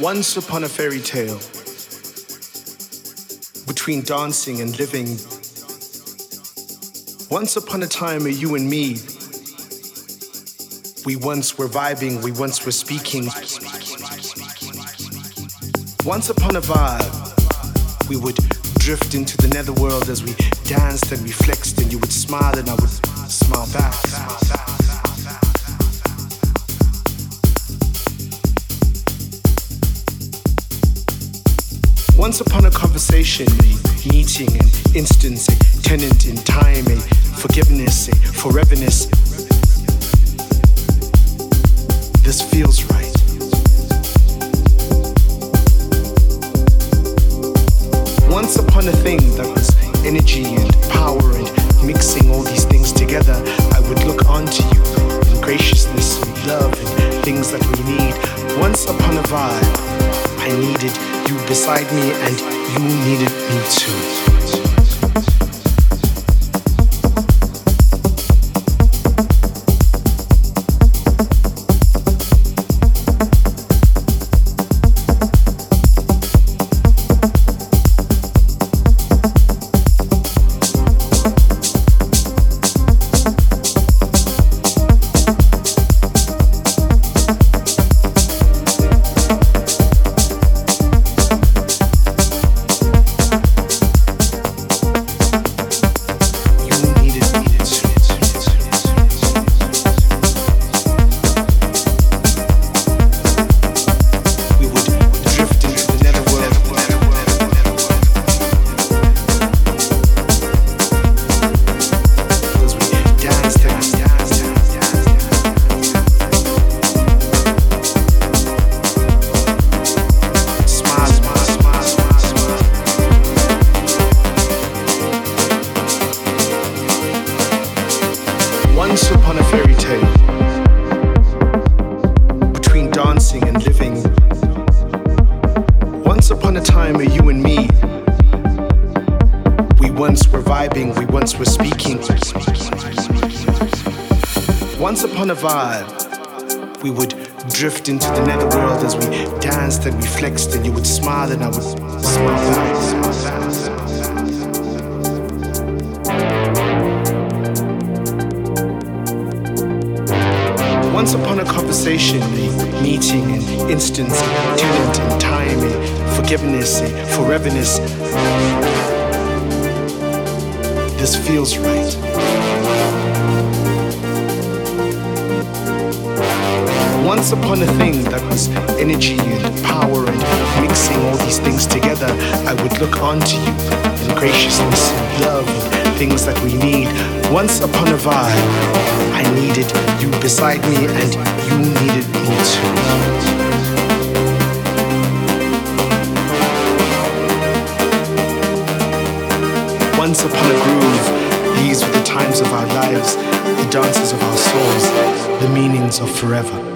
Once upon a fairy tale, between dancing and living. Once upon a time, you and me, we once were vibing, we once were speaking. Once upon a vibe, we would drift into the netherworld as we danced and we flexed, and you would smile and I would smile back. Once upon a conversation, a meeting, an instance, a tenant in time, a forgiveness, a foreverness. This feels right. Once upon a thing that was energy and power and mixing all these things together, I would look onto you in graciousness and love and things that we need. Once upon a vibe, I needed you beside me and you needed me too. Vibe. We would drift into the netherworld as we danced and we flexed, and you would smile and I would smile back. Once upon a conversation, a meeting, an instance, a tenant, and time, a forgiveness, a foreverness. This feels right. Upon a thing that was energy and power and mixing all these things together, I would look onto you in graciousness and love and things that we need. Once upon a vibe, I needed you beside me and you needed me too. Once upon a groove, these were the times of our lives, the dances of our souls, the meanings of forever.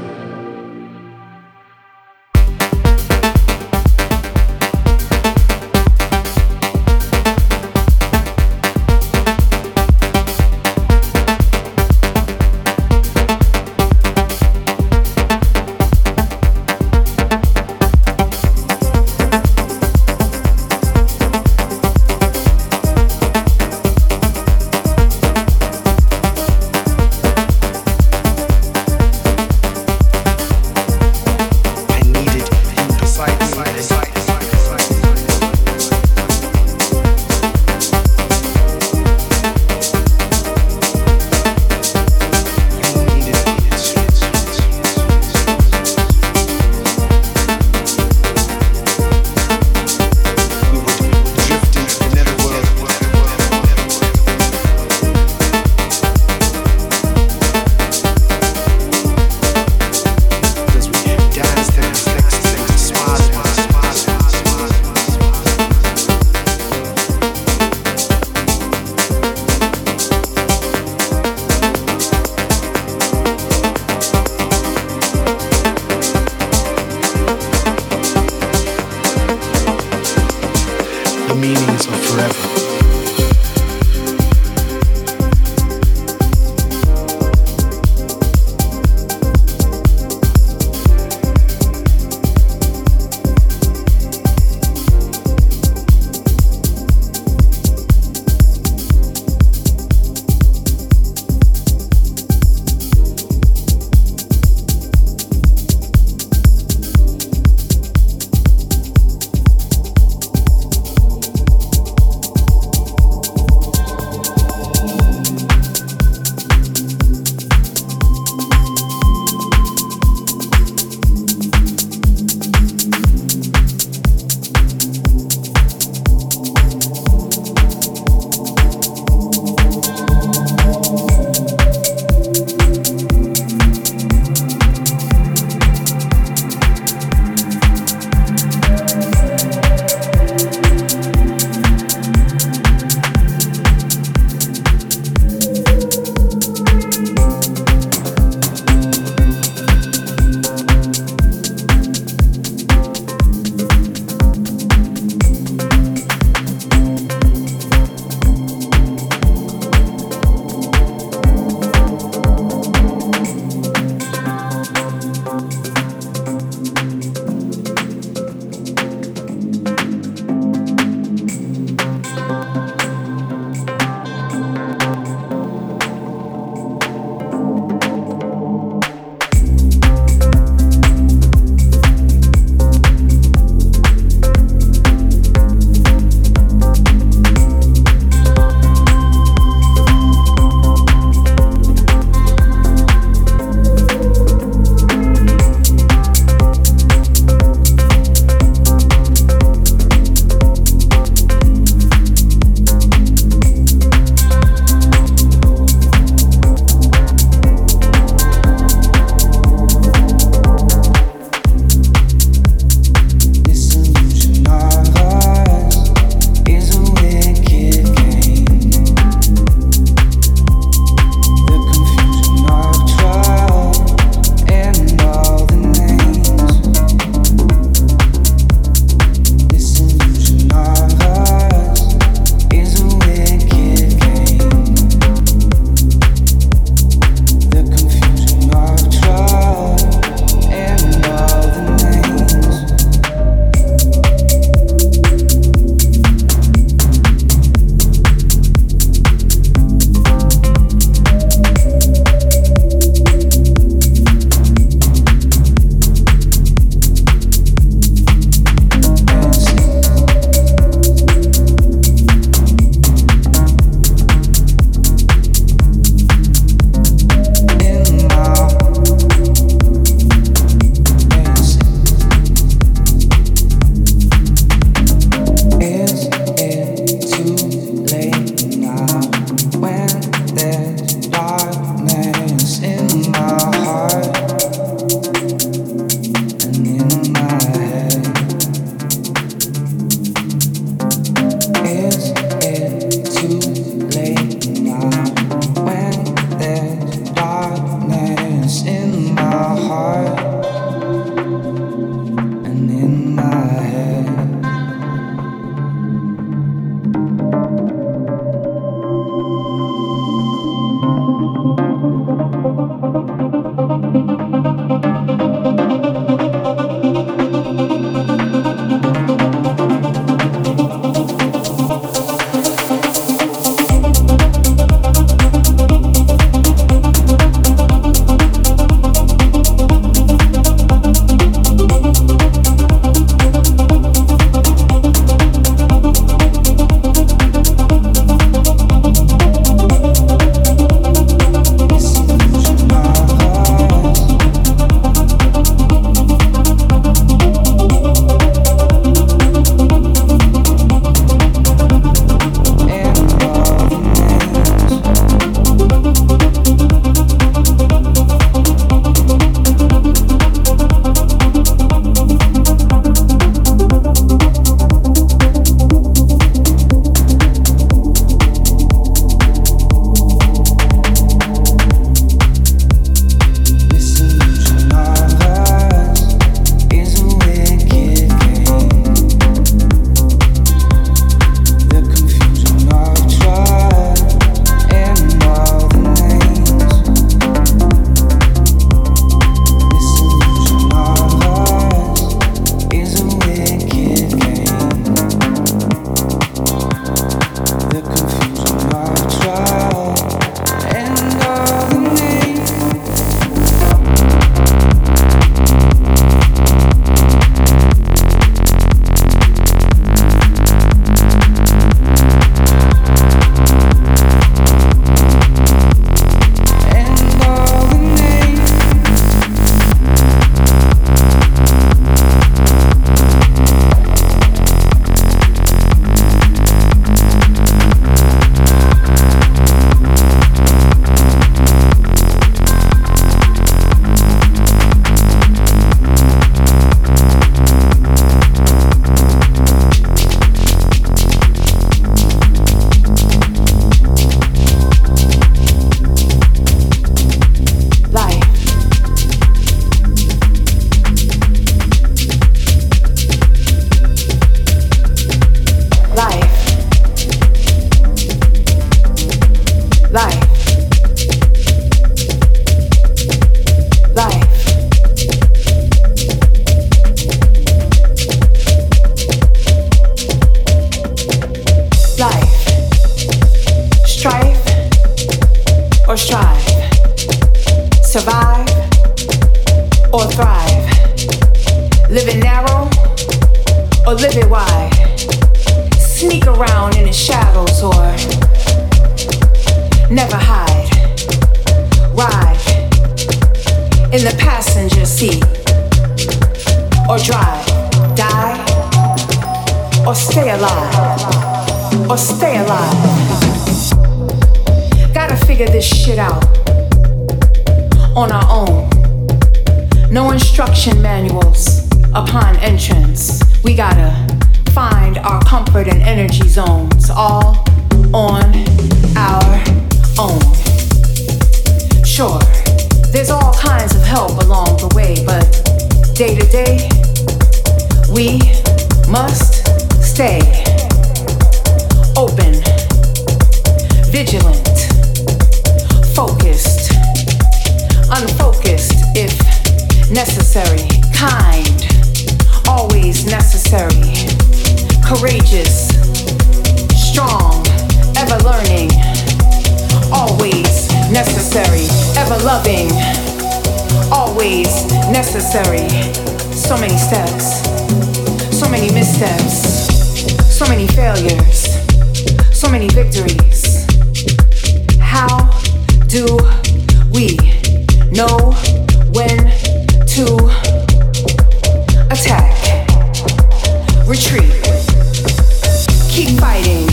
keep fighting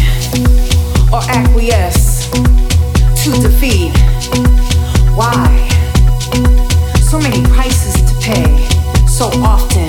or acquiesce to defeat. Why? So many prices to pay so often.